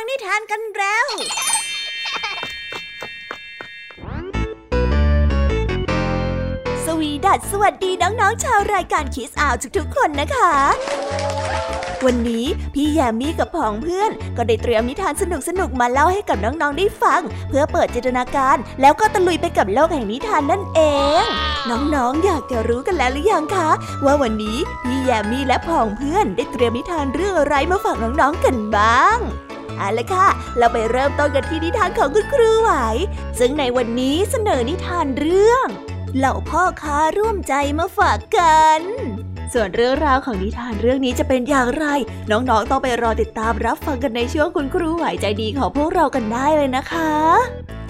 ฟังนิทานกันแล้ว สวีดัสสวัสดีน้องๆ ชาวรายการคิสอาวทุกๆคนนะคะ วันนี้พี่แยมมี่กับผองเพื่อน ก็ได้เตรียมนิทานสนุกๆ มาเล่าให้กับน้องๆ ได้ฟัง เพื่อเปิดจินตนาการ แล้วก็ตะลุยไปกับโลกแห่งนิทานนั่นเอง น้องๆ อยากจะรู้กันแล้วหรือยังคะ ว่าวันนี้พี่แยมมี่และผองเพื่อนได้เตรียมนิทานเรื่องอะไรมาฝากน้องๆ กันบ้าง เอาละค่ะ เราไปเริ่มต้นกันที่นิทานของคุณครูไหว ซึ่งในวันนี้เสนอนิทานเรื่อง เหล่าพ่อค้าร่วมใจมาฝากกัน ส่วนเรื่องราวของนิทานเรื่องนี้จะเป็นอย่างไร น้องๆ ต้องไปรอติดตามรับฟังกันในช่วงคุณครูไหวใจดีของพวกเรากันได้เลยนะคะ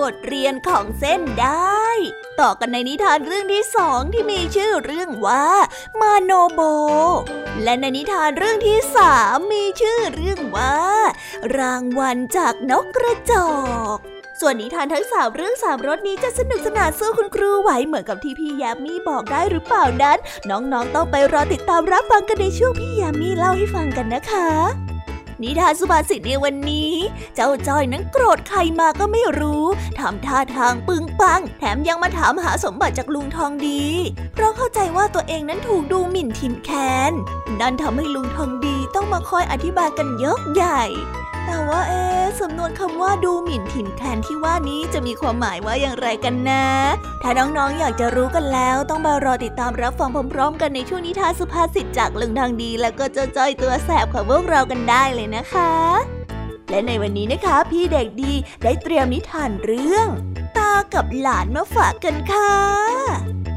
บทเรียนของเส้นได้ ต่อกันในนิทานเรื่องที่สองที่มีชื่อเรื่องว่า มาโนโบ และในนิทานเรื่องที่สามมีชื่อเรื่องว่า รางวัลจากนกกระจอกส่วนนิทานทั้งสามเรื่องสามรสนี้จะสนุกสนานสู้คุณครูไหวเหมือนกับที่พี่ยามีบอกได้หรือเปล่านั้น น้องๆต้องไปรอติดตามรับฟังกันในช่วงพี่ยามีเล่าให้ฟังกันนะคะ นิทานสุภาษิตในวันนี้ เจ้าจ้อยนั้นโกรธใครมาก็ไม่รู้ทำท่าทางปึงปัง แถมยังมาถามหาสมบัติจากลุงทองดี เพราะเข้าใจว่าตัวเองนั้นถูกดูหมิ่นทินแคนนั่นทำให้ลุงทองดีต้องมาคอยอธิบายกันยกใหญ่ แต่ว่าเอ๊สำนวนคำว่าดูหมิ่นถิ่นแคลนที่ว่านี้จะมีความหมายว่าอย่างไรกันนะ ถ้าน้องๆออยากจะรู้กันแล้ว ต้องมารอติดตามรับฟังพร้อมๆ กันในช่วงนิทานสุภาษิตจากลุงทางดี แล้วก็เจ้าจ้อยตัวแสบของพวกเรากันได้เลยนะคะ และในวันนี้นะคะ พี่เด็กดีได้เตรียมนิทานเรื่อง ตากับหลานมาฝากกันค่ะ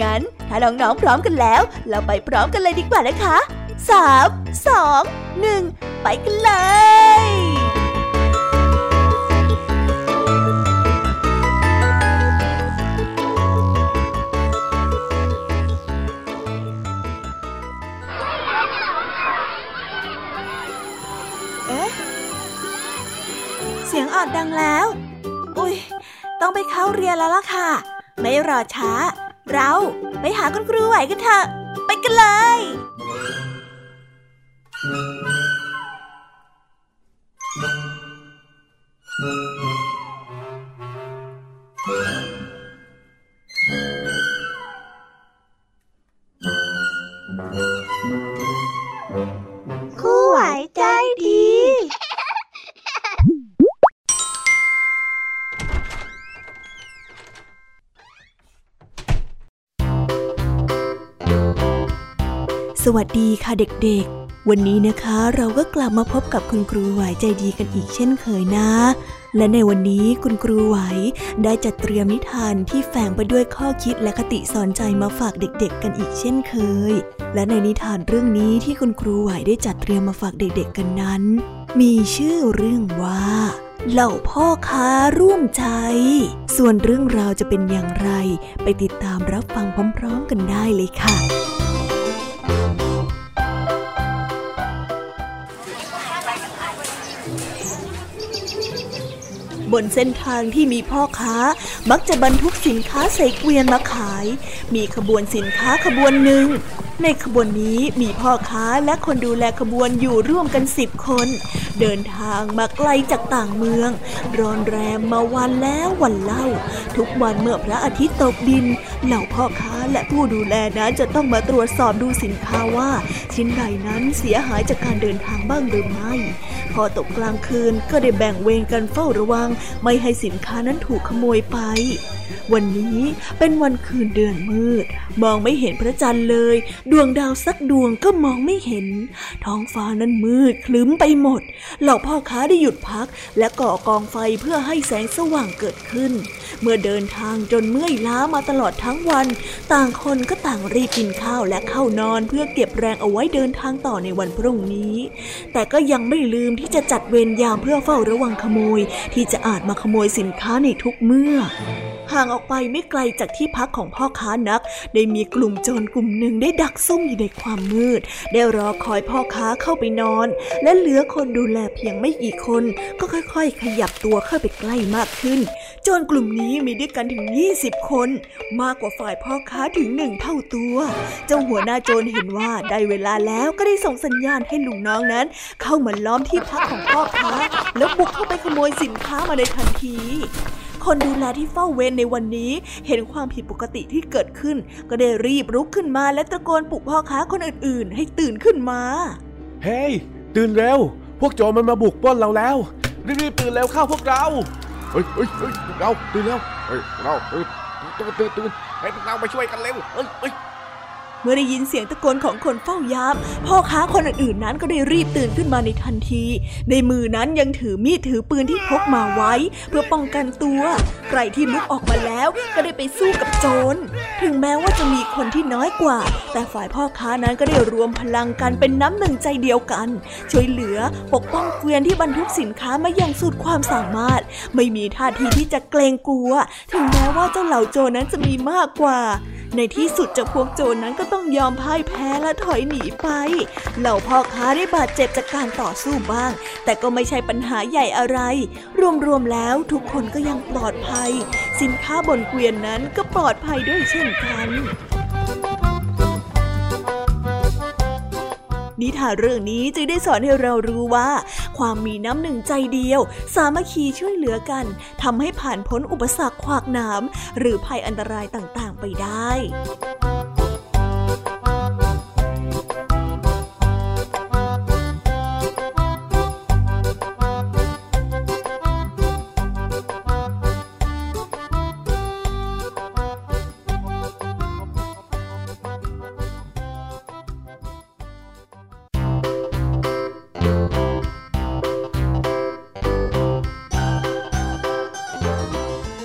งั้นถ้าน้องๆพร้อมกันแล้ว เราไปพร้อมกันเลยดีกว่านะคะสามสองหนึ่งไปกันเลยเอ๊ะเสียงออดดังแล้ว อุ้ย ต้องไปเข้าเรียนแล้วล่ะค่ะ ไม่รอช้า เราไปหาคุณครูไหวกันเถอะ ไปกันเลย คู่ไหวใจดี สวัสดีค่ะเด็กๆ วันนี้นะคะเราก็กลับมาพบกับคุณครูไหวใจดีกันอีกเช่นเคยนะ และในวันนี้คุณครูไหวได้จัดเตรียมนิทานที่แฝงไปด้วยข้อคิดและคติสอนใจมาฝากเด็กๆ กันอีกเช่นเคย และในนิทานเรื่องนี้ที่คุณครูไหวได้จัดเตรียมมาฝากเด็กๆกันนั้น มีชื่อเรื่องว่า เหล่าพ่อค้าร่วมใจ ส่วนเรื่องราวจะเป็นอย่างไร ไปติดตามรับฟังพร้อม ๆ กันได้เลยค่ะ บนเส้นทางที่มีพ่อค้า มักจะบรรทุกสินค้าใส่เกวียนมาขาย มีขบวนสินค้าขบวนหนึ่ง ในขบวนนี้มีพ่อค้าและคนดูแลขบวนอยู่ร่วมกันสิบคน เดินทางมาไกลจากต่างเมือง รอนแรมมาวันแล้ววันเล่า ทุกวันเมื่อพระอาทิตย์ตกดิน เหล่าพ่อค้าและผู้ดูแลนั้นจะต้องมาตรวจสอบดูสินค้าว่า ชิ้นใดนั้นเสียหายจากการเดินทางบ้างหรือไม่ พอตกกลางคืนก็ได้แบ่งเวรกันเฝ้าระวัง ไม่ให้สินค้านั้นถูกขโมยไป วันนี้เป็นวันคืนเดือนมืด มองไม่เห็นพระจันทร์เลยดวงดาวสักดวงก็มองไม่เห็น ท้องฟ้านั้นมืดคลึ้มไปหมด เหล่าพ่อค้าได้หยุดพัก และก่อกองไฟเพื่อให้แสงสว่างเกิดขึ้น เมื่อเดินทางจนเมื่อยล้ามาตลอดทั้งวัน ต่างคนก็ต่างรีบกินข้าวและเข้านอนเพื่อเก็บแรงเอาไว้เดินทางต่อในวันพรุ่งนี้ แต่ก็ยังไม่ลืมที่จะจัดเวรยามเพื่อเฝ้าระวังขโมย ที่จะอาจมาขโมยสินค้าในทุกเมื่อห่างออกไปไม่ไกลจากที่พักของพ่อค้านัก ได้มีกลุ่มโจรกลุ่มหนึ่งได้ดักซุ่มอยู่ในความมืด ได้รอคอยพ่อค้าเข้าไปนอน และเหลือคนดูแลเพียงไม่กี่คน ก็ค่อยๆ ขยับตัวเข้าไปใกล้มากขึ้น โจรกลุ่มนี้มีด้วยกันถึง 20 คน มากกว่าฝ่ายพ่อค้าถึงหนึ่งเท่าตัว เจ้าหัวหน้าโจรเห็นว่าได้เวลาแล้วก็ได้ส่งสัญญาณให้ลุงน้องนั้น เข้ามาล้อมที่พักของพ่อค้า แล้วบุกเข้าไปขโมยสินค้ามาในทันที คนดูแลที่เฝ้าเวรในวันนี้ เห็นความผิดปกติที่เกิดขึ้น ก็ได้รีบลุกขึ้นมาและตะโกนปลุกพ่อค้าคนอื่นๆ ให้ตื่นขึ้นมา เฮ้ยตื่นเร็ว พวกโจรมันมาบุกปล้นเราแล้ว รีบๆตื่นเร็วเข้าพวกเรา เฮ้ยเฮ้ยเฮ้ยเราตื่นแล้วเฮ้ยเราตื่นตื่นตื่นตื่นให้พวกเรามาช่วยกันเร็วเฮ้ยเฮ้ย เมื่อได้ยินเสียงตะโกนของคนเฝ้ายาม พ่อค้าคนอื่นๆนั้นก็ได้รีบตื่นขึ้นมาในทันที ในมือนั้นยังถือมีดถือปืนที่พกมาไว้ เพื่อป้องกันตัว ใครที่ลุกออกมาแล้วก็ได้ไปสู้กับโจร ถึงแม้ว่าจะมีคนที่น้อยกว่า แต่ฝ่ายพ่อค้านั้นก็ได้รวมพลังกันเป็นน้ำหนึ่งใจเดียวกัน ช่วยเหลือปกป้องเกวียนที่บรรทุกสินค้ามาอย่างสุดความสามารถ ไม่มีท่าทีที่จะเกรงกลัว ถึงแม้ว่าเจ้าเหล่าโจรนั้นจะมีมากกว่า ในที่สุดเจ้าพวกโจรนั้นก็ต้องยอมพ่ายแพ้และถอยหนีไป เหล่าพ่อค้าได้บาดเจ็บจากการต่อสู้บ้าง แต่ก็ไม่ใช่ปัญหาใหญ่อะไร รวมๆแล้วทุกคนก็ยังปลอดภัย สินค้าบนเกวียนนั้นก็ปลอดภัยด้วยเช่นกันนิทานเรื่องนี้จึงได้สอนให้เรารู้ว่า ความมีน้ำหนึ่งใจเดียว สามัคคีช่วยเหลือกันทำให้ผ่านพ้นอุปสรรคขวากหนามหรือภัยอันตรายต่างๆไปได้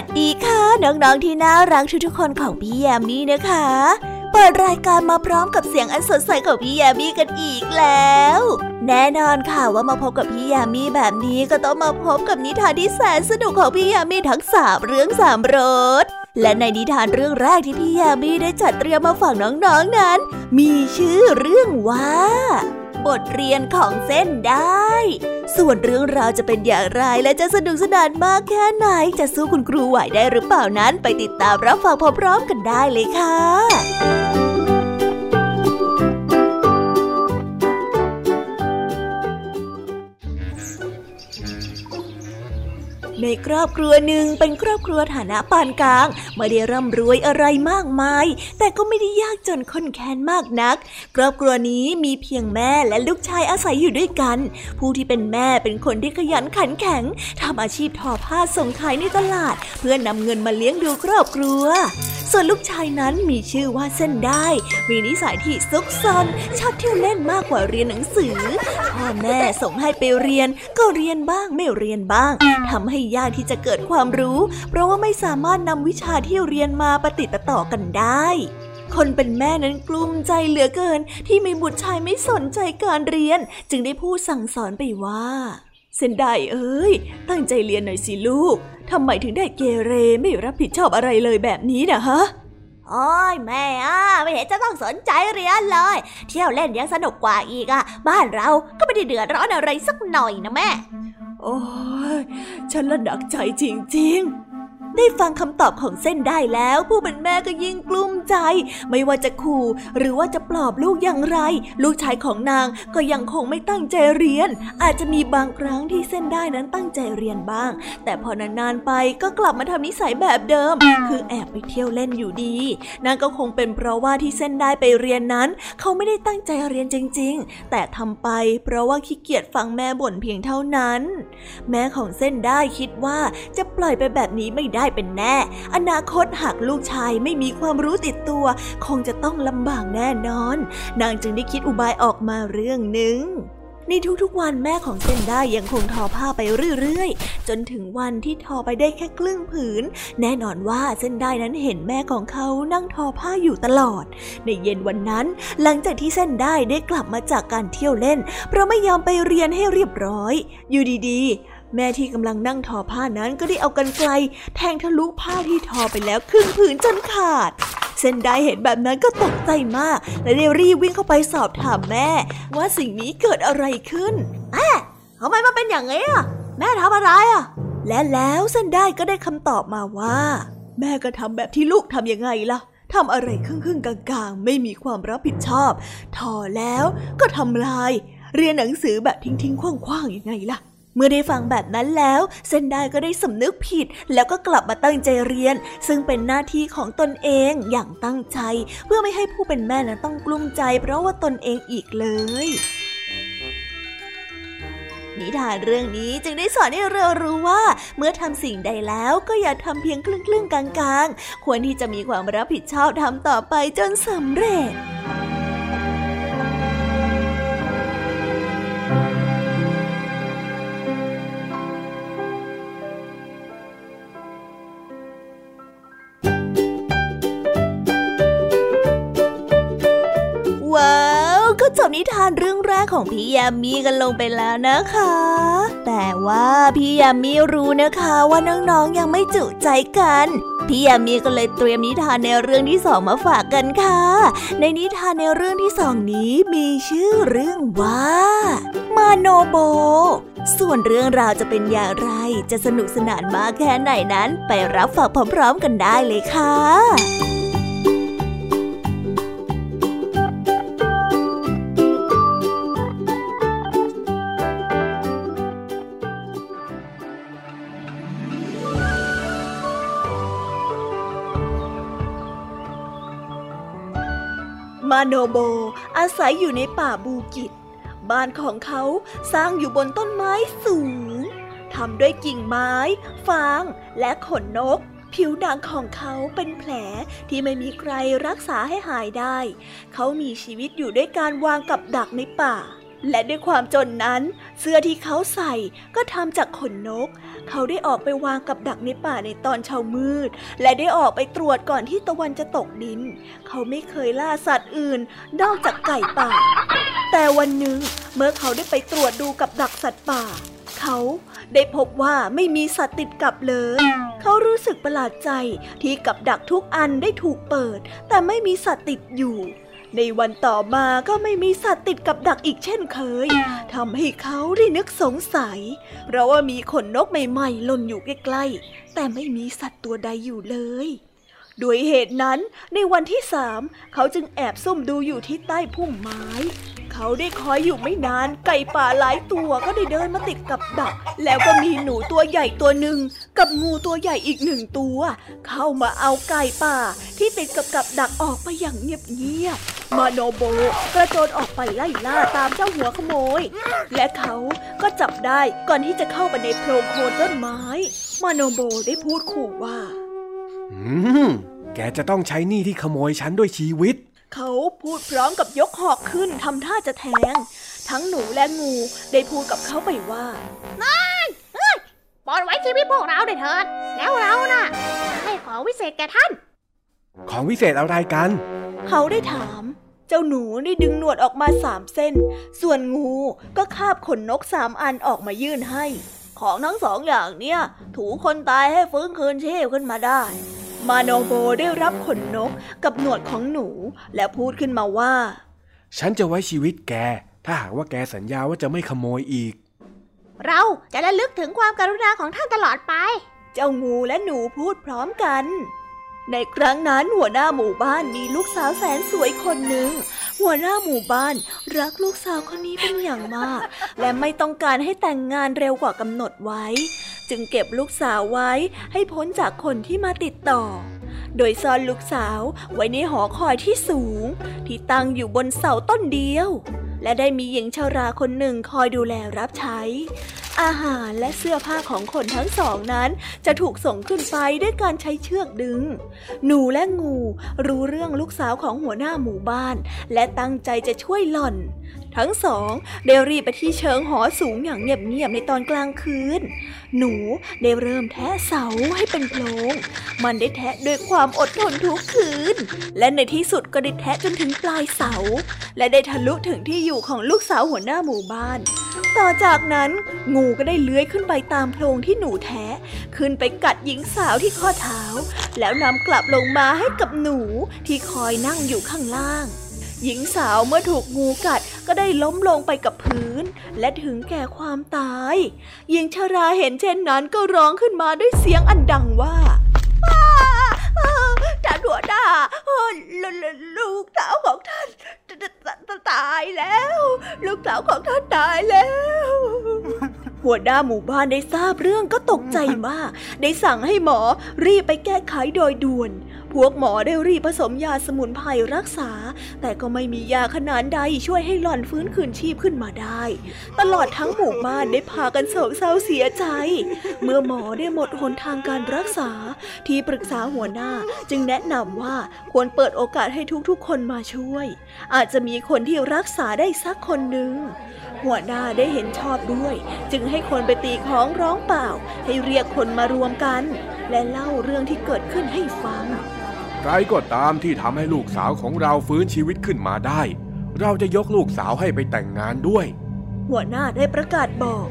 ดดีค่ะ น้องๆที่น่ารักทุกๆคนของพี่แยมมี่นะคะ เปิดรายการมาพร้อมกับเสียงอันสดใสของพี่แยมมี่กันอีกแล้ว แน่นอนค่ะว่ามาพบกับพี่แยมมี่แบบนี้ก็ต้องมาพบกับนิทานที่แสนสนุกของพี่แยมมี่ทั้งสามเรื่องสามรสและในนิทานเรื่องแรกที่พี่แยมมี่ได้จัดเตรียมมาฝากน้องๆนนั้น มีชื่อเรื่องว่า บทเรียนของเส้นได้ ส่วนเรื่องราวจะเป็นอย่างไรและจะสนุกสนานมากแค่ไหน จะสู้คุณครูไหวได้หรือเปล่านั้นไปติดตามรับฟังพร้อมๆกันได้เลยค่ะ ในครอบครัวหนึ่งเป็นครอบครัวฐานะปานกลาง ไม่ได้ร่ำรวยอะไรมากมาย แต่ก็ไม่ได้ยากจนค้นแค้นมากนัก ครอบครัวนี้มีเพียงแม่และลูกชายอาศัยอยู่ด้วยกัน ผู้ที่เป็นแม่เป็นคนที่ขยันขันแข็งทำอาชีพทอผ้าส่งขายในตลาด เพื่อนำเงินมาเลี้ยงดูครอบครัว ส่วนลูกชายนั้นมีชื่อว่าเส้นได้ มีนิสัยที่ซุกซนชอบเที่ยวเล่นมากกว่าเรียนหนังสือ พ่อแม่ส่งให้ไปเรียน ก็เรียนบ้างไม่เรียนบ้างทำให้ยากที่จะเกิดความรู้ เพราะว่าไม่สามารถนำวิชาที่เรียนมาปฏิติต่อกันได้คนเป็นแม่นั้นกลุ้มใจเหลือเกิน ที่มีบุตรชายไม่สนใจการเรียน จึงได้พูดสั่งสอนไปว่า เส้นได้เอ้ย ตั้งใจเรียนหน่อยสิลูกทำไมถึงได้เกเรไม่รับผิดชอบอะไรเลยแบบนี้นะฮะโอ้ยแม่อะไม่เห็นจะต้องสนใจเรียนเลย เที่ยวเล่นยังสนุกกว่าอีกอะ บ้านเราก็ไม่ได้เดือดร้อนอะไรสักหน่อยนะแม่ โอ้ยฉันละหนักใจจริง ๆ ได้ฟังคำตอบของเส้นได้แล้ว ผู้เป็นแม่ก็ยิ่งกลุ้มใจ ไม่ว่าจะขู่หรือว่าจะปลอบลูกอย่างไร ลูกชายของนางก็ยังคงไม่ตั้งใจเรียน อาจจะมีบางครั้งที่เส้นได้นั้นตั้งใจเรียนบ้าง แต่พอนานๆไปก็กลับมาทำนิสัยแบบเดิม คือแอบไปเที่ยวเล่นอยู่ดีนั่นก็คงเป็นเพราะว่าที่เส้นได้ไปเรียนนั้น เขาไม่ได้ตั้งใจเรียนจริง ๆ แต่ทำไปเพราะว่าขี้เกียจฟังแม่บ่นเพียงเท่านั้น แม่ของเส้นได้คิดว่าจะปล่อยไปแบบนี้ไม่ได้ได้เป็นแน่ อนาคตหากลูกชายไม่มีความรู้ติดตัว คงจะต้องลำบากแน่นอน นางจึงได้คิดอุบายออกมาเรื่องหนึ่งในทุกๆวันแม่ของเส้นได้ยังคงทอผ้าไปเรื่อยๆ จนถึงวันที่ทอไปได้แค่ครึ่งผืน แน่นอนว่าเส้นได้นั้นเห็นแม่ของเขานั่งทอผ้าอยู่ตลอด ในเย็นวันนั้น หลังจากที่เส้นได้ได้กลับมาจากการเที่ยวเล่น เพราะไม่ยอมไปเรียนให้เรียบร้อย อยู่ดี แม่ที่กำลังนั่งทอผ้านั้นก็ได้เอากันไกล แทงทะลุผ้าที่ทอไปแล้วครึ่งผืนจนขาด เซนไดเห็นแบบนั้นก็ตกใจมาก และได้รีบวิ่งเข้าไปสอบถามแม่ ว่าสิ่งนี้เกิดอะไรขึ้นแม่ทำไมมาเป็นอย่างนี้อะแม่ทำอะไรอะ และแล้วเซนไดก็ได้คำตอบมาว่า แม่ก็ทำแบบที่ลูกทำยังไงล่ะทำอะไรครึ่งๆกลางๆ ไม่มีความรับผิดชอบ ทอแล้วก็ทำลาย เรียนหนังสือแบบทิ้งๆคว้างๆยังไงล่ะ เมื่อได้ฟังแบบนั้นแล้วเซนไดก็ได้สำนึกผิด แล้วก็กลับมาตั้งใจเรียน ซึ่งเป็นหน้าที่ของตนเองอย่างตั้งใจ เพื่อไม่ให้ผู้เป็นแม่นั้นต้องกลุ้มใจ เพราะว่าตนเองอีกเลยนิทานเรื่องนี้จึงได้สอนให้เรารู้ว่า เมื่อทำสิ่งใดแล้วก็อย่าทำเพียงครึ่งๆกลางๆ ควรที่จะมีความรับผิดชอบทำต่อไปจนสำเร็จ ของพี่ยามีกันลงไปแล้วนะคะ แต่ว่าพี่ยามีรู้นะคะว่าน้องๆยังไม่จุใจกัน พี่ยามีก็เลยเตรียมนิทานในเรื่องที่สองมาฝากกันค่ะ ในนิทานในเรื่องที่สองนี้มีชื่อเรื่องว่า มาโนโบ ส่วนเรื่องราวจะเป็นอย่างไร จะสนุกสนานมากแค่ไหนนั้น ไปรับฟังพร้อม ๆ กันได้เลยค่ะ มาโนโบ อาศัยอยู่ในป่าบูกิต บ้านของเขาสร้างอยู่บนต้นไม้สูงทำด้วยกิ่งไม้ ฟาง และขนนก ผิวหนังของเขาเป็นแผลที่ไม่มีใครรักษาให้หายได้ เขามีชีวิตอยู่ด้วยการวางกับดักในป่า และด้วยความจนนั้น เสื้อที่เขาใส่ก็ทำจากขนนก เขาได้ออกไปวางกับดักในป่าในตอนเช้ามืด และได้ออกไปตรวจก่อนที่ตะวันจะตกดิน เขาไม่เคยล่าสัตว์อื่น นอกจากไก่ป่า แต่วันหนึ่งเมื่อเขาได้ไปตรวจดูกับดักสัตว์ป่า เขาได้พบว่าไม่มีสัตว์ติดกับเลย เขารู้สึกประหลาดใจที่กับดักทุกอันได้ถูกเปิด แต่ไม่มีสัตว์ติดอยู่ ในวันต่อมาก็ไม่มีสัตว์ติดกับดักอีกเช่นเคยทำให้เขาได้นึกสงสัย เพราะว่ามีขนนกใหม่ๆหล่นอยู่ใกล้ๆแต่ไม่มีสัตว์ตัวใดอยู่เลย ด้วยเหตุนั้นในวันที่สามเขาจึงแอบซุ่มดูอยู่ที่ใต้พุ่มไม้ เขาได้คอยอยู่ไม่นานไก่ป่าหลายตัวก็ได้เดินมาติดกับดัก แล้วก็มีหนูตัวใหญ่ตัวหนึ่งกับงูตัวใหญ่อีกหนึ่งตัว เข้ามาเอาไก่ป่าที่ติดกับกับดักออกไปอย่างเงียบๆมาโนโบกระโจนออกไปไล่ล่าตามเจ้าหัวขโมย และเขาก็จับได้ก่อนที่จะเข้าไปในโพรงโคนต้นไม้ มาโนโบได้พูดขู่ว่า แกจะต้องใช้หนี้ที่ขโมยฉันด้วยชีวิต เขาพูดพร้อมกับยกหอกขึ้นทำท่าจะแทง ทั้งหนูและงูได้พูดกับเขาไปว่าปลดไว้ชีวิตพวกเราได้เถิด แล้วเราน่ะจะให้ของวิเศษแก่ท่าน ของวิเศษอะไรกัน เขาได้ถาม เจ้าหนูได้ดึงหนวดออกมาสามเส้น ส่วนงูก็คาบขนนกสามอันออกมายื่นให้ ของทั้งสองอย่างเนี่ย ถูคนตายให้ฟื้นคืนชีพขึ้นมาได้ มาโนโบได้รับขนนกกับหนวดของหนู และพูดขึ้นมาว่า ฉันจะไว้ชีวิตแก ถ้าหากว่าแกสัญญาว่าจะไม่ขโมยอีก เราจะระลึกถึงความกรุณาของท่านตลอดไป เจ้างูและหนูพูดพร้อมกัน ในครั้งนั้นหัวหน้าหมู่บ้านมีลูกสาวแสนสวยคนหนึ่ง หัวหน้าหมู่บ้านรักลูกสาวคนนี้เป็นอย่างมาก และไม่ต้องการให้แต่งงานเร็วกว่ากำหนดไว้ จึงเก็บลูกสาวไว้ให้พ้นจากคนที่มาติดต่อ โดยซ่อนลูกสาวไว้ในหอคอยที่สูง ที่ตั้งอยู่บนเสาต้นเดียว และได้มีหญิงชาราคนหนึ่งคอยดูแลรับใช้ อาหารและเสื้อผ้าของคนทั้งสองนั้น จะถูกส่งขึ้นไปด้วยการใช้เชือกดึง หนูและงูรู้เรื่องลูกสาวของหัวหน้าหมู่บ้าน และตั้งใจจะช่วยหล่อน ทั้งสองได้รีบไปที่เชิงหอสูงอย่างเงียบๆในตอนกลางคืน หนูได้เริ่มแทะเสาให้เป็นโพรง มันได้แทะด้วยความอดทนทุกคืน และในที่สุดก็ได้แทะจนถึงปลายเสา และได้ทะลุถึงที่อยู่ของลูกสาวหัวหน้าหมู่บ้าน ต่อจากนั้นงูก็ได้เลื้อยขึ้นไปตามโพรงที่หนูแทะ ขึ้นไปกัดหญิงสาวที่ข้อเท้า แล้วนำกลับลงมาให้กับหนูที่คอยนั่งอยู่ข้างล่าง หญิงสาวเมื่อถูกงูกัดก็ได้ล้มลงไปกับพื้น และถึงแก่ความตาย หญิงชราเห็นเช่นนั้นก็ร้องขึ้นมาด้วยเสียงอันดังว่าท่านหัวหน้าลูกสาวของท่านตตตตายแล้ว ลูกสาวของท่านตายแล้วหัวหน้าหมู่บ้านได้ทราบเรื่องก็ตกใจมาก ได้สั่งให้หมอรีบไปแก้ไขโดยด่วน พวกหมอได้รีบผสมยาสมุนไพรรักษา แต่ก็ไม่มียาขนาดใดช่วยให้หล่อนฟื้นคืนชีพขึ้นมาได้ ตลอดทั้งหมู่บ้านได้พากันโศกเศร้าเสียใจ เมื่อหมอได้หมดหนทางการรักษา ที่ปรึกษาหัวหน้าจึงแนะนำว่าควรเปิดโอกาสให้ทุกๆ คนมาช่วย อาจจะมีคนที่รักษาได้สักคนหนึ่งหัวหน้าได้เห็นชอบด้วย จึงให้คนไปตีของร้องเปล่า ให้เรียกคนมารวมกัน และเล่าเรื่องที่เกิดขึ้นให้ฟัง ใครก็ตามที่ทำให้ลูกสาวของเราฟื้นชีวิตขึ้นมาได้ เราจะยกลูกสาวให้ไปแต่งงานด้วย หัวหน้าได้ประกาศบอก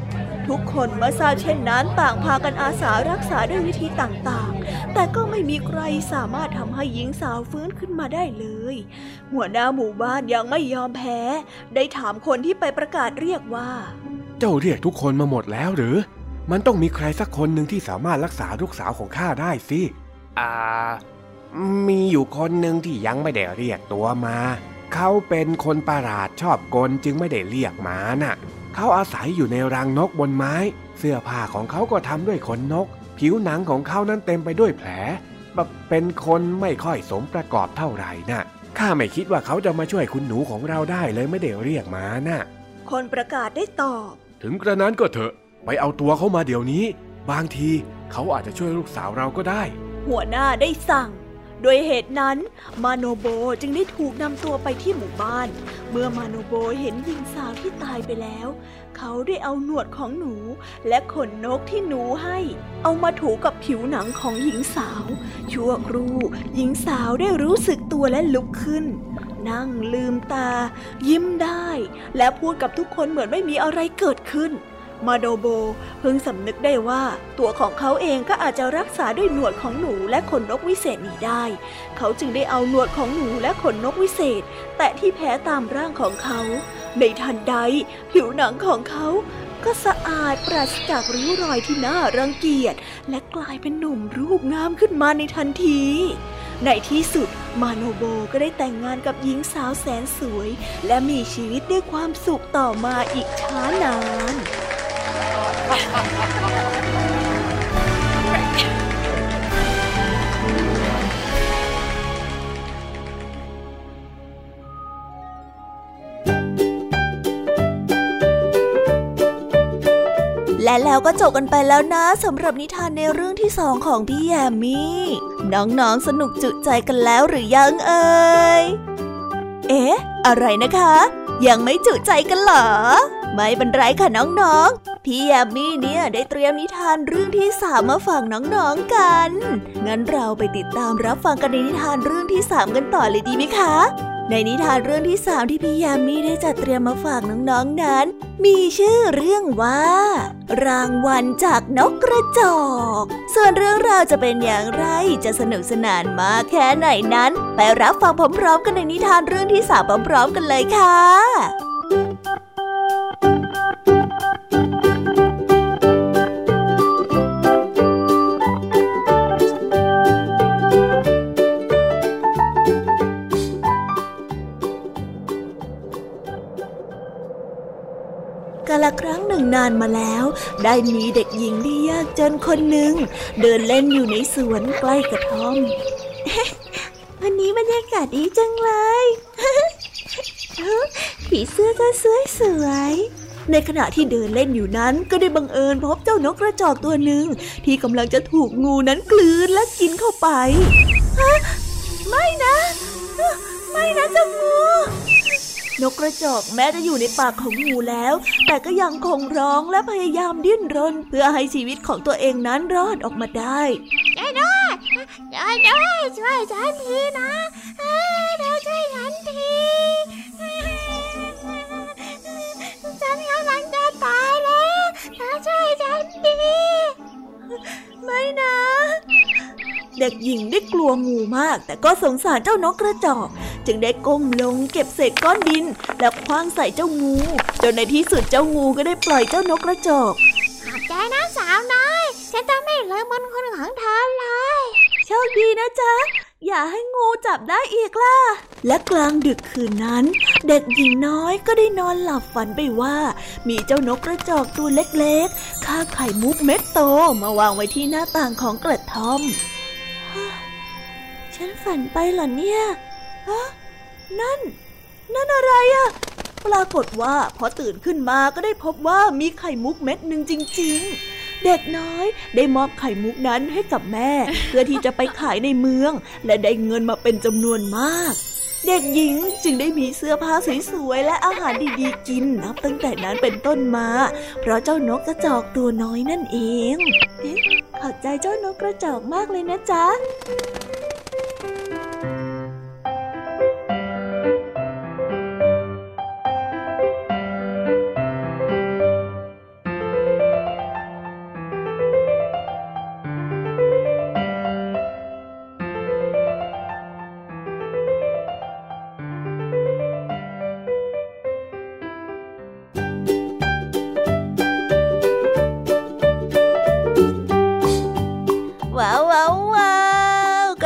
ทุกคนเมื่อทราบเช่นนั้นต่างพากันอาสารักษาด้วยวิธีต่างๆ แต่ก็ไม่มีใครสามารถทำให้หญิงสาวฟื้นขึ้นมาได้เลย หัวหน้าหมู่บ้านยังไม่ยอมแพ้ ได้ถามคนที่ไปประกาศเรียกว่า เจ้าเรียกทุกคนมาหมดแล้วหรือ มันต้องมีใครสักคนหนึ่งที่สามารถรักษาลูกสาวของข้าได้สิ อ่า มีอยู่คนหนึ่งที่ยังไม่ได้เรียกตัวมา เขาเป็นคนประหลาดชอบกลจึงไม่ได้เรียกมาน่ะ เขาอาศัยอยู่ในรังนกบนไม้ เสื้อผ้าของเขาก็ทำด้วยขนนก ผิวหนังของเขานั้นเต็มไปด้วยแผลแบบเป็นคนไม่ค่อยสมประกอบเท่าไหร่น่ะข้าไม่คิดว่าเขาจะมาช่วยคุณหนูของเราได้เลยไม่ได้เรียกมาน่ะ คนประกาศได้ตอบ ถึงกระนั้นก็เถอะ ไปเอาตัวเขามาเดี๋ยวนี้ บางทีเขาอาจจะช่วยลูกสาวเราก็ได้ หัวหน้าได้สั่ง โดยเหตุนั้น มาโนโบจึงได้ถูกนำตัวไปที่หมู่บ้าน เมื่อมาโนโบเห็นหญิงสาวที่ตายไปแล้ว เขาได้เอาหนวดของหนูและขนนกที่หนูให้ เอามาถูกับผิวหนังของหญิงสาว ชั่วครู่หญิงสาวได้รู้สึกตัวและลุกขึ้น นั่งลืมตา ยิ้มได้ และพูดกับทุกคนเหมือนไม่มีอะไรเกิดขึ้น มาโดโบเพิ่งสำนึกได้ว่า ตัวของเขาเองก็อาจจะรักษาด้วยหนวดของหนูและขนนกวิเศษนี้ได้ เขาจึงได้เอาหนวดของหนูและขนนกวิเศษ แตะที่แผลตามร่างของเขา ในทันใด ผิวหนังของเขาก็สะอาดปราศจากริ้วรอยที่น่ารังเกียจ และกลายเป็นหนุ่มรูปงามขึ้นมาในทันที ในที่สุดมาโนโบก็ได้แต่งงานกับหญิงสาวแสนสวย และมีชีวิตด้วยความสุขต่อมาอีกช้านาน และแล้วก็จบกันไปแล้วนะสำหรับนิทานในเรื่องที่สองของพี่แยมมี่ น้องๆสนุกจุใจกันแล้วหรือยังเอ่ยเอ๊ะ อะไรนะคะ ยังไม่จุใจกันเหรอ ไม่เป็นไรค่ะน้องๆ พี่แยมมี่เนี่ยได้เตรียมนิทานเรื่องที่สามมาฝากน้องๆกัน งั้นเราไปติดตามรับฟังกันในนิทานเรื่องที่สามกันต่อเลยดีไหมคะ ในนิทานเรื่องที่สามที่พี่ยามีได้จัดเตรียมมาฝากน้องๆนนั้น มีชื่อเรื่องว่า รางวัลจากนกกระจอก ส่วนเรื่องราวจะเป็นอย่างไรจะสนุกสนานมากแค่ไหนนั้น ไปรับฟังพร้อมๆ กันในนิทานเรื่องที่สามพร้อมๆ กันเลยค่ะ ครั้งหนึ่งนานมาแล้ว ได้มีเด็กหญิงที่ยากจนคนหนึ่ง เดินเล่นอยู่ในสวนใกล้กระท่อม วันนี้บรรยากาศดีจังเลยผีเสื้อก็สวยสวยในขณะที่เดินเล่นอยู่นั้นก็ได้บังเอิญพบเจ้านกกระจอกตัวหนึ่ง ที่กำลังจะถูกงูนั้นกลืนและกินเข้าไป ไม่นะ ไม่นะเจ้างู นกกระจอกแม้จะอยู่ในปากของงูแล้ว แต่ก็ยังคงร้องและพยายามดิ้นรน เพื่อให้ชีวิตของตัวเองนั้นรอดออกมาได้ช่วยด้วยช่วยด้วยช่วยฉันทีนะเอ้วช่วยฉันทีฉันกำลังจะตายแล้วเธอช่วยฉันทีไม่นะ ด็กหญิงได้กลัวงูมาก แต่ก็สงสารเจ้านกกระจอก จึงได้ก้มลงเก็บเศษก้อนดิน แล้วคว้างใส่เจ้างู จนในที่สุดเจ้างูก็ได้ปล่อยเจ้านกกระจอกขอบใจนะสาวน้อยฉันจะไม่ลืมบุญคุณของเธอเลยโชคดีนะจ๊ะอย่าให้งูจับได้อีกล่ะ และกลางดึกคืนนั้น เด็กหญิงน้อยก็ได้นอนหลับฝันไปว่า มีเจ้านกกระจอกตัวเล็กๆข้าไข่มุกเม็ดโตมาวางไว้ที่หน้าต่างของกระท่อม ฉันฝันไปเหรอเนี่ย ฮะ นั่น นั่นอะไรอะปรากฏว่าพอตื่นขึ้นมาก็ได้พบว่ามีไข่มุกเม็ดหนึ่งจริง ๆ เด็กน้อยได้มอบไข่มุกนั้นให้กับแม่ เพื่อที่จะไปขายในเมือง และได้เงินมาเป็นจำนวนมาก เด็กหญิงจึงได้มีเสื้อผ้าสวยๆและอาหารดีๆกินนับตั้งแต่นั้นเป็นต้นมา เพราะเจ้านกกระจอกตัวน้อยนั่นเอง เอ๊ะขอบใจเจ้านกกระจอกมากเลยนะจ๊ะ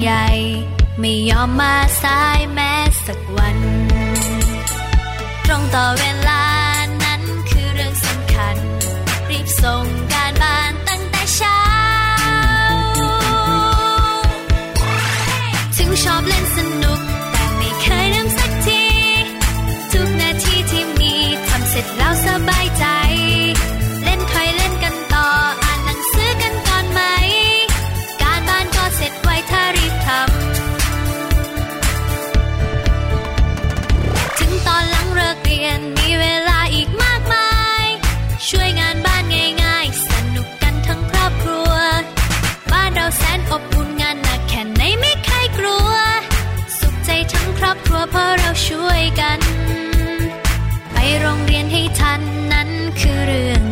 ใหญ่ ไม่ยอมมาสายแม้สักวัน ตรงต่อเวลา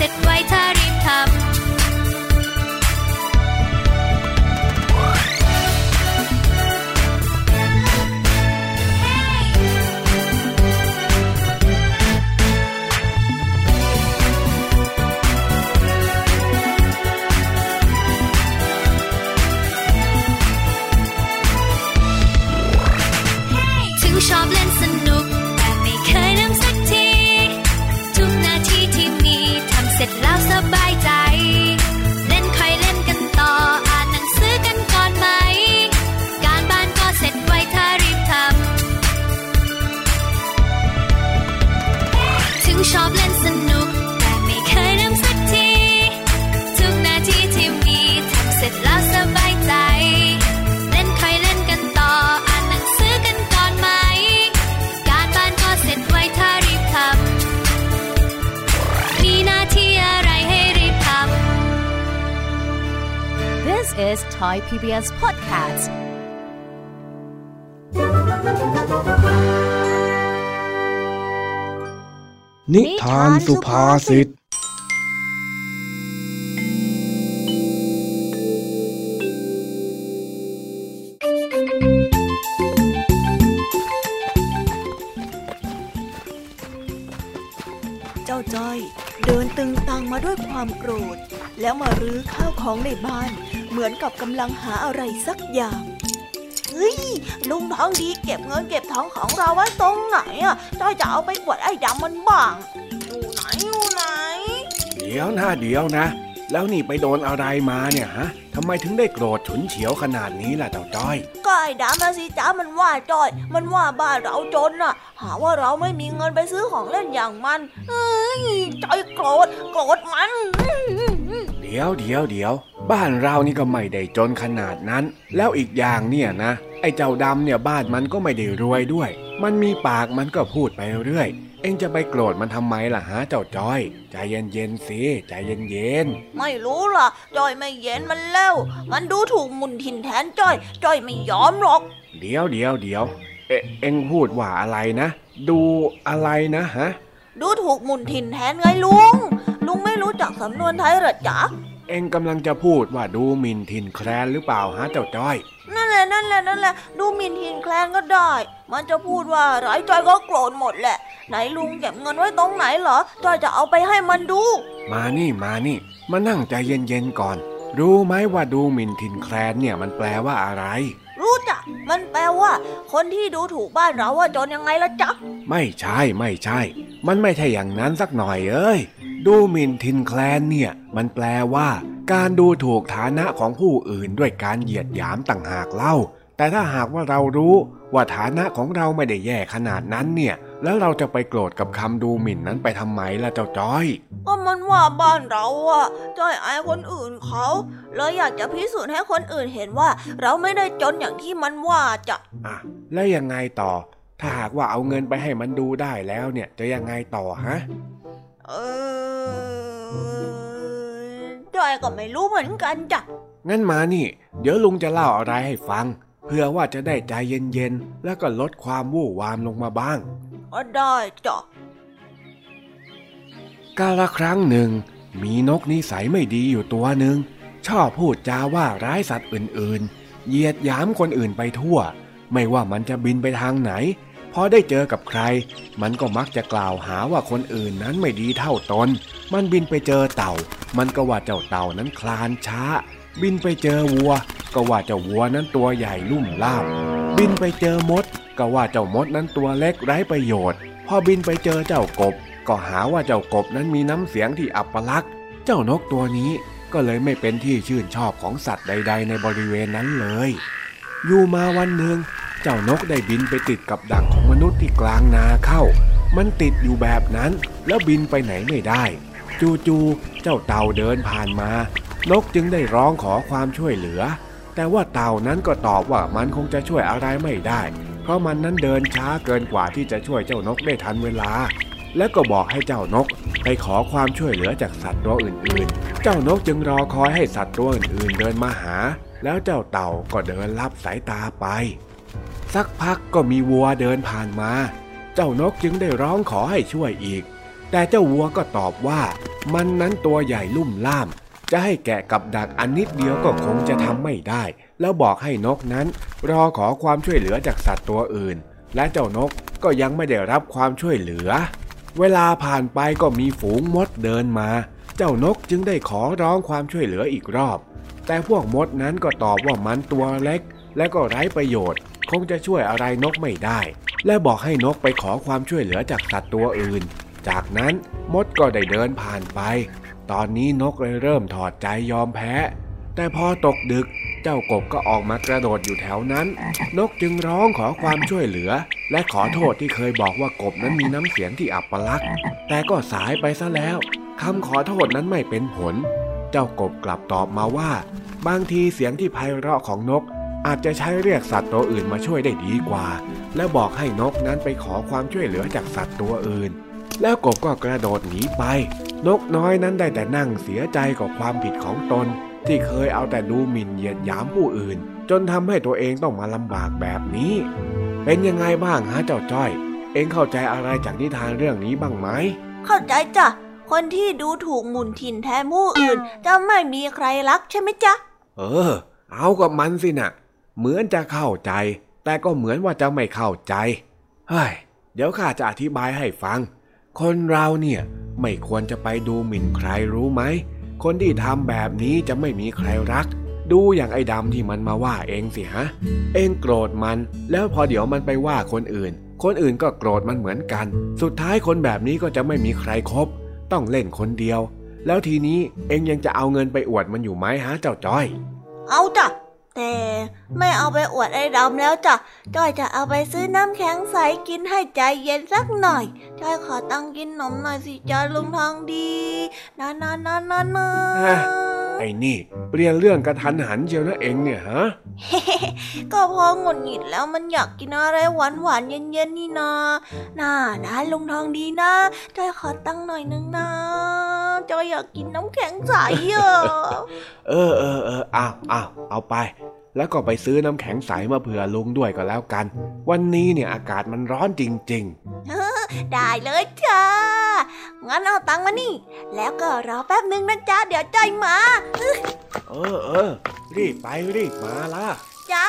เสร็จไว้ถ้ารีบทำานสุภาษิตเจ้าจ้อยเดินตึงตังมาด้วยความโกรธ แล้วมารื้อข้าวของในบ้านเห มือนกับกำลังหาอะไรสักอย่างเฮ้ยลุงทองดีเก็บเงินเก็บทองของเราไว้ตรงไหนอะจ้อยจะเอาไปกวดไอ้ดำมันบ้างอยู่ไหนอยู่ไหน เดี๋ยวนะเดี๋ยวนะ แล้วนี่ไปโดนอะไรมาเนี่ยฮะทำไมถึงได้โกรธฉุนเฉียวขนาดนี้ล่ะเจ้าจ้อยก็ไอ้ดำมาสิจ้ามันว่าจ้อย มันว่าบ้านเราจนน่ะ หาว่าเราไม่มีเงินไปซื้อของเล่นอย่างมันเอ้ยจ้อยโกรธโกรธมัน เดี๋ยวเดี๋ยวเดี๋ยว บ้านเรานี่ก็ไม่ได้จนขนาดนั้น แล้วอีกอย่างเนี่ยนะ ไอ้เจ้าดำเนี่ยบ้านมันก็ไม่ได้รวยด้วย มันมีปากมันก็พูดไปเรื่อย เอ็งจะไปโกรธมันทำไมล่ะฮะเจ้าจ้อย ใจเย็นเย็นๆสิใจเย็นเย็นไม่รู้ล่ะจ้อยไม่เย็นมันแล้ว มันดูถูกหมุนถิ่นแทนจ้อยจ้อยไม่ยอมหรอกๆเดี๋ยวเดี๋ยวเดี๋ยวเอเอ็งพูดว่าอะไรนะ ดูอะไรนะฮะ ดูถูกหมุนถิ่นแทนไงลุง ลุงไม่รู้จักสำนวนไทยเหรอจ๊ะ เอ็งกำลังจะพูดว่าดูหมินถิ่นแคลนหรือเปล่าฮะเจ้าจ้อย นั่นแหละนั่นแหละนั่นแหละดูหมินถิ่นแคลนก็ได้ มันจะพูดว่าไรจ้อยก็โกรธหมดแหละ ไหนลุงเก็บเงินไว้ตรงไหนเหรอจ้อยจะเอาไปให้มันดู มานี่มานี่ มานั่งใจเย็นๆก่อน รู้ไหมว่าดูหมินถิ่นแคลนเนี่ยมันแปลว่าอะไร รู้จักมันแปลว่า คนที่ดูถูกบ้านเราว่าจนยังไงละจ๊ะ ไม่ใช่ไม่ใช่ มันไม่ใช่อย่างนั้นสักหน่อยเอ้ย ดูหมิ่นทินแคลนเนี่ย มันแปลว่า การดูถูกฐานะของผู้อื่นด้วยการเหยียดหยามต่างหากเล่า แต่ถ้าหากว่าเรารู้ว่าฐานะของเราไม่ได้แย่ขนาดนั้นเนี่ย แล้วเราจะไปโกรธกับคำดูหมิ่นนั้นไปทำไมล่ะเจ้าจ้อยก็มันว่าบ้านเราอะจ้อยอายคนอื่นเขาเลยอยากจะพิสูจน์ให้คนอื่นเห็นว่า เราไม่ได้จนอย่างที่มันว่าจ้ะอะแล้วยังไงต่อ ถ้าหากว่าเอาเงินไปให้มันดูได้แล้วเนี่ย จะยังไงต่อฮะเออจ้อยก็ไม่รู้เหมือนกันจ้ะงั้นมานี่ เดี๋ยวลุงจะเล่าอะไรให้ฟังเพื่อว่าจะได้ใจเย็นๆ แล้วก็ลดความวู่วามลงมาบ้างก็ ได้จ้ะกาละครั้งหนึ่ง มีนกนิสัยไม่ดีอยู่ตัวหนึ่ง ชอบพูดจาว่าร้ายสัตว์อื่นๆ เหยียดหยามคนอื่นไปทั่ว ไม่ว่ามันจะบินไปทางไหน พอได้เจอกับใคร มันก็มักจะกล่าวหาว่าคนอื่นนั้นไม่ดีเท่าตน มันบินไปเจอเต่า มันก็ว่าเจ้าเต่านั้นคลานช้า บินไปเจอวัว ก็ว่าเจ้าวัวนั้นตัวใหญ่ลุ่มล่าม บินไปเจอมด ก็ว่าเจ้ามดนั้นตัวเล็กไร้ประโยชน์ พอบินไปเจอเจ้ากบ ก็หาว่าเจ้ากบนั้นมีน้ำเสียงที่อัปลักษณ์เจ้านกตัวนี้ก็เลยไม่เป็นที่ชื่นชอบของสัตว์ใด ๆ ในบริเวณนั้นเลย อยู่มาวันหนึ่งเจ้านกได้บินไปติดกับดักของมนุษย์ที่กลางนาเข้า มันติดอยู่แบบนั้นแล้วบินไปไหนไม่ได้ จู่ๆเจ้าเต่าเดินผ่านมา นกจึงได้ร้องขอความช่วยเหลือ แต่ว่าเต่านั้นก็ตอบว่ามันคงจะช่วยอะไรไม่ได้ ราะมันนั้นเดินช้าเกินกว่าที่จะช่วยเจ้านกได้ทันเวลา แล้วก็บอกให้เจ้านกไปขอความช่วยเหลือจากสัตว์ตัวอื่นๆ เจ้านกจึงรอคอยให้สัตว์ตัวอื่นๆ เดินมาหา แล้วเจ้าเต่าก็เดินลับสายตาไป สักพักก็มีวัวเดินผ่านมา เจ้านกจึงได้ร้องขอให้ช่วยอีก แต่เจ้าวัวก็ตอบว่า มันนั้นตัวใหญ่ลุ่มล่าม จะให้แกะกับดักอันนิดเดียวก็คงจะทำไม่ได้ แล้วบอกให้นกนั้น รอขอความช่วยเหลือจากสัตว์ตัวอื่น และเจ้านกก็ยังไม่ได้รับความช่วยเหลือ เวลาผ่านไปก็มีฝูงมดเดินมา เจ้านกจึงได้ขอร้องความช่วยเหลืออีกรอบ แต่พวกมดนั้นก็ตอบว่ามันตัวเล็ก และก็ไร้ประโยชน์ คงจะช่วยอะไรนกไม่ได้ และบอกให้นกไปขอความช่วยเหลือจากสัตว์ตัวอื่น จากนั้นมดก็ได้เดินผ่านไป ตอนนี้นกเลยเริ่มถอดใจยอมแพ้ แต่พอตกดึก เจ้ากบก็ออกมากระโดดอยู่แถวนั้น นกจึงร้องขอความช่วยเหลือ และขอโทษที่เคยบอกว่ากบนั้นมีน้ำเสียงที่อับปลักษณ์แต่ก็สายไปซะแล้วคำขอโทษนั้นไม่เป็นผล เจ้ากบกลับตอบมาว่า บางทีเสียงที่ไพเราะของนก อาจจะใช้เรียกสัตว์ตัวอื่นมาช่วยได้ดีกว่า และบอกให้นกนั้นไปขอความช่วยเหลือจากสัตว์ตัวอื่น แล้วกบก็กระโดดหนีไป นกน้อยนั้นได้แต่นั่งเสียใจกับความผิดของตน ที่เคยเอาแต่ดูหมิ่นเหยียดหยามผู้อื่น จนทำให้ตัวเองต้องมาลำบากแบบนี้ เป็นยังไงบ้างฮะเจ้าจ้อย เองเข้าใจอะไรจากนิทานเรื่องนี้บ้างไหมเข้าใจจ้ะคนที่ดูถูกหมุนถิ่นแทนผู้อื่น จะไม่มีใครรักใช่ไหมจ๊ะ เออ เอากับมันสินะเหมือนจะเข้าใจ แต่ก็เหมือนว่าจะไม่เข้าใจเฮ้ยเดี๋ยวข้าจะอธิบายให้ฟัง คนเราเนี่ยไม่ควรจะไปดูหมิ่นใครรู้ไหม คนที่ทำแบบนี้จะไม่มีใครรัก ดูอย่างไอ้ดำที่มันมาว่าเองสิฮะ เองโกรธมัน แล้วพอเดี๋ยวมันไปว่าคนอื่น คนอื่นก็โกรธมันเหมือนกัน สุดท้ายคนแบบนี้ก็จะไม่มีใครครบ ต้องเล่นคนเดียว แล้วทีนี้เองยังจะเอาเงินไปอวดมันอยู่ไหมฮะเจ้าจ้อย เอาจ้ะแต่ ไม่เอาไปอวดไอ้ดำแล้วจ้ะจ้อยจะเอาไปซื้อน้ำแข็งใสกินให้ใจเย็นสักหน่อยจ้อยขอตังค์กินนมหน่อยสิจ้าลุงทองดีนะนะนะนะนะอะไอ้นี่ เปลี่ยนเรื่องกระทันหันเชียวนะเองเนี่ยฮะก็พอหงุดหงิดแล้วมันอยากกินอะไรหวานหวานๆเย็นเย็นๆนี่นาน่านะลุงทองดีนะจ้อยขอตังค์หน่อยนึงนะจ้อยอยากกินน้ำแข็งใสอะเออเออเอออ้าวอ้าวเอาไป แล้วก็ไปซื้อน้ำแข็งใสมาเผื่อลุงด้วยก็แล้วกัน วันนี้เนี่ยอากาศมันร้อนจริงได้เลยจ้า งั้นเอาตังค์มานี่ แล้วก็รอแป๊บหนึ่งนะจ๊ะเดี๋ยวจ้อยมาๆเออเออรีบไปรีบมาล่ะ จ้า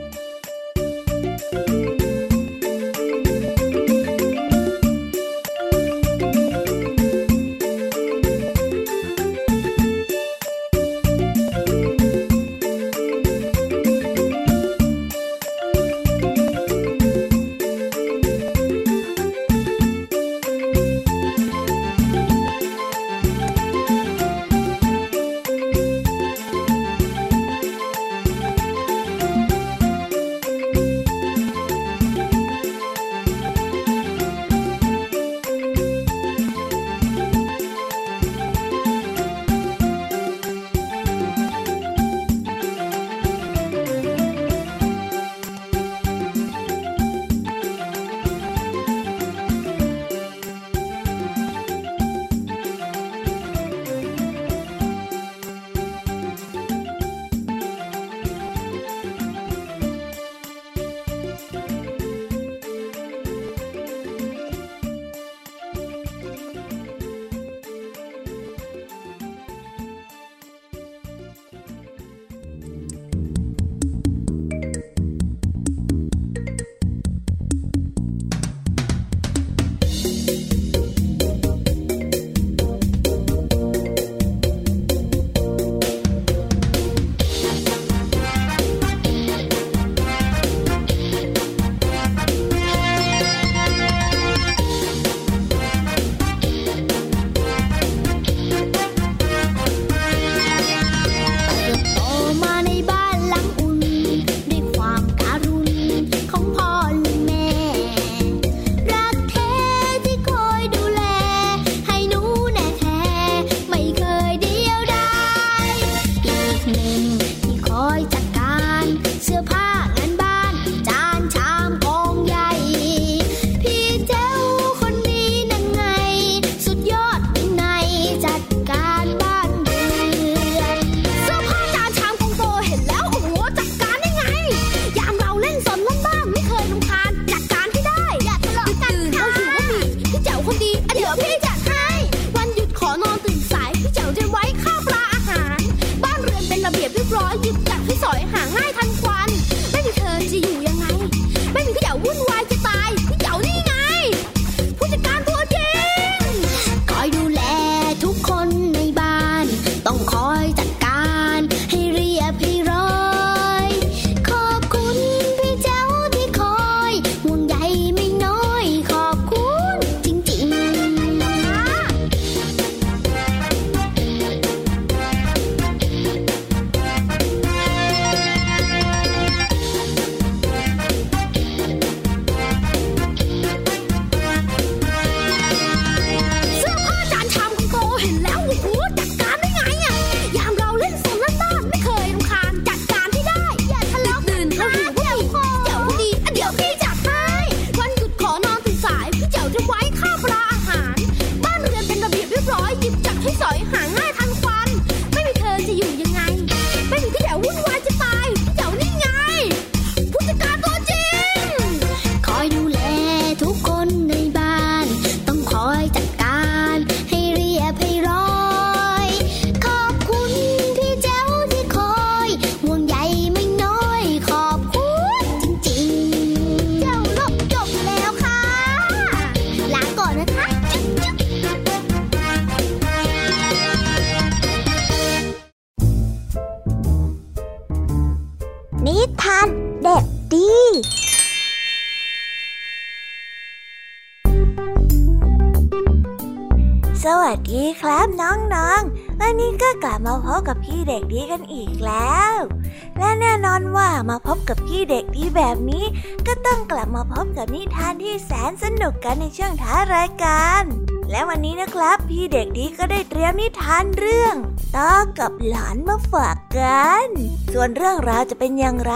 แบบนี้ ก็ต้องกลับมาพบกับนิทานที่แสนสนุกกันในช่วงท้ารายการ และวันนี้นะครับ พี่เด็กดีก็ได้เตรียมนิทานเรื่องตากับหลานมาฝากกัน ส่วนเรื่องราวจะเป็นอย่างไร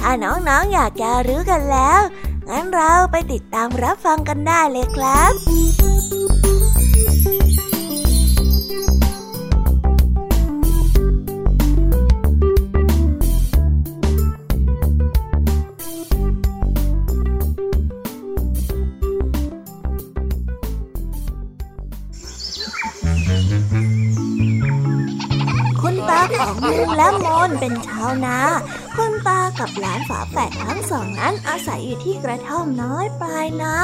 ถ้าน้องๆออยากจะรู้กันแล้ว งั้นเราไปติดตามรับฟังกันได้เลยครับ นเป็นชาวนา คุณตากับหลานฝาแฝดทั้งสองนั้นอาศัยอยู่ที่กระท่อมน้อยปลายนา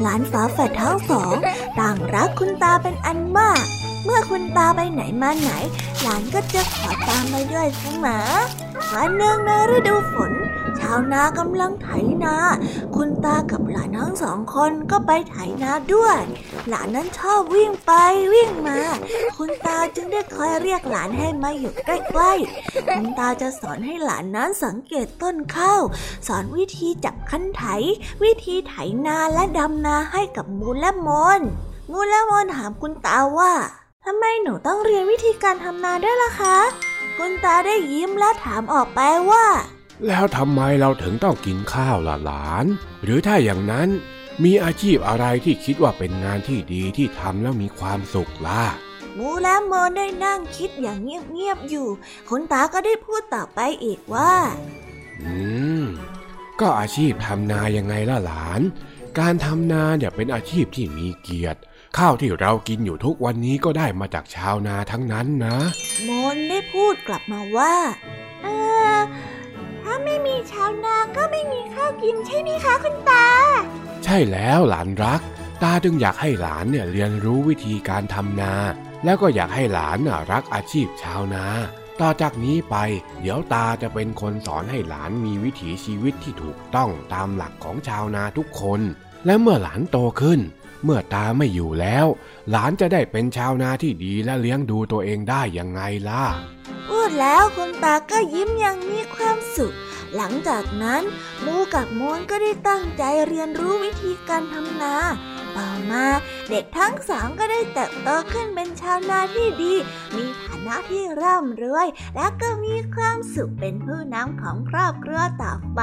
หลานฝาแฝดทั้งสองต่างรักคุณตาเป็นอันมาก เมื่อคุณตาไปไหนมาไหน หลานก็จะขอตามไปด้วยเสมอวันหนึ่งในฤดูฝน ชาวนากำลังไถนา คุณตากับหลานทั้งสองคนก็ไปไถนาด้วย หลานนั้นชอบวิ่งไปวิ่งมา คุณตาจึงได้คอยเรียกหลานให้มาอยู่ใกล้ๆ คุณตาจะสอนให้หลานนั้นสังเกตต้นข้าว สอนวิธีจับคันไถ วิธีไถนาและดำนาให้กับมูลและมน มูลและมนถามคุณตาว่าทำไมหนูต้องเรียนวิธีการทำนาด้วยล่ะคะ คุณตาได้ยิ้มและถามออกไปว่า แล้วทำไมเราถึงต้องกินข้าวล่ะหลาน หรือถ้าอย่างนั้นมีอาชีพอะไรที่คิดว่าเป็นงานที่ดีที่ทำแล้วมีความสุขล่ะมูและโมนได้นั่งคิดอย่างเงียบๆอยู่ คุณตาก็ได้พูดต่อไปอีกว่า อืม ก็อาชีพทำนายังไงล่ะหลาน การทำนาเนี่ยเป็นอาชีพที่มีเกียรติ ข้าวที่เรากินอยู่ทุกวันนี้ก็ได้มาจากชาวนาทั้งนั้นนะโมนได้พูดกลับมาว่าาวนาก็ไม่มีข้าวกินใช่ไหมคะคุณตา ใช่แล้วหลานรัก ตาจึงอยากให้หลานเนี่ยเรียนรู้วิธีการทำนา แล้วก็อยากให้หลานน่ะรักอาชีพชาวนาต่อจากนี้ไป เดี๋ยวตาจะเป็นคนสอนให้หลานมีวิถีชีวิตที่ถูกต้องตามหลักของชาวนาทุกคน และเมื่อหลานโตขึ้น เมื่อตาไม่อยู่แล้ว หลานจะได้เป็นชาวนาที่ดีและเลี้ยงดูตัวเองได้ยังไงล่ะ พูดแล้วคุณตาก็ยิ้มอย่างมีความสุข หลังจากนั้นมูกับมวนก็ได้ตั้งใจเรียนรู้วิธีการทำนา ต่อมาเด็กทั้งสองก็ได้เติบโตขึ้นเป็นชาวนาที่ดี มีฐานะที่ร่ำรวย และก็มีความสุขเป็นผู้นำของครอบครัวต่อไป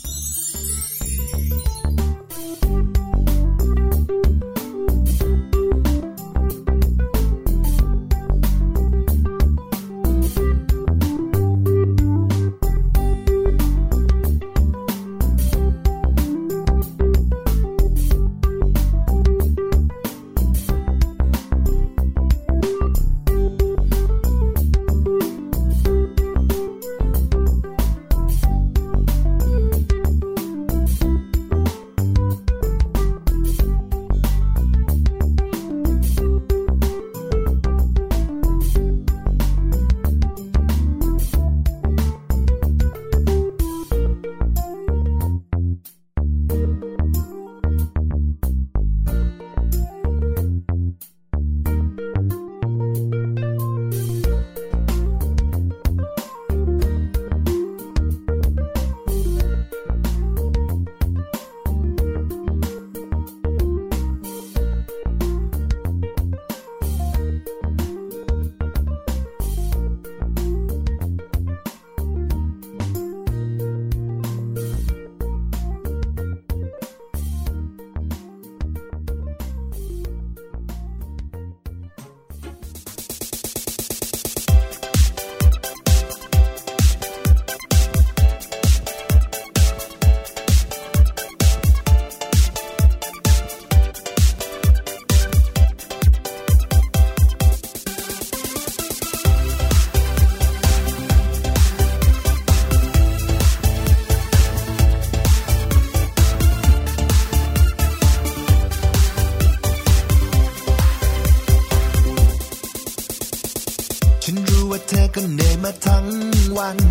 ก็เหนื่อยมาทั้งวัน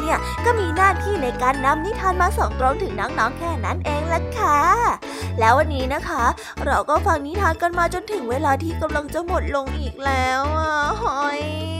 เนี่ย ก็มีหน้าที่ในการนำนิทานมาส่งตรงถึงน้องๆแค่นั้นเองล่ะค่ะ แล้ววันนี้นะคะ เราก็ฟังนิทานกันมาจนถึงเวลาที่กำลังจะหมดลงอีกแล้วอะหอย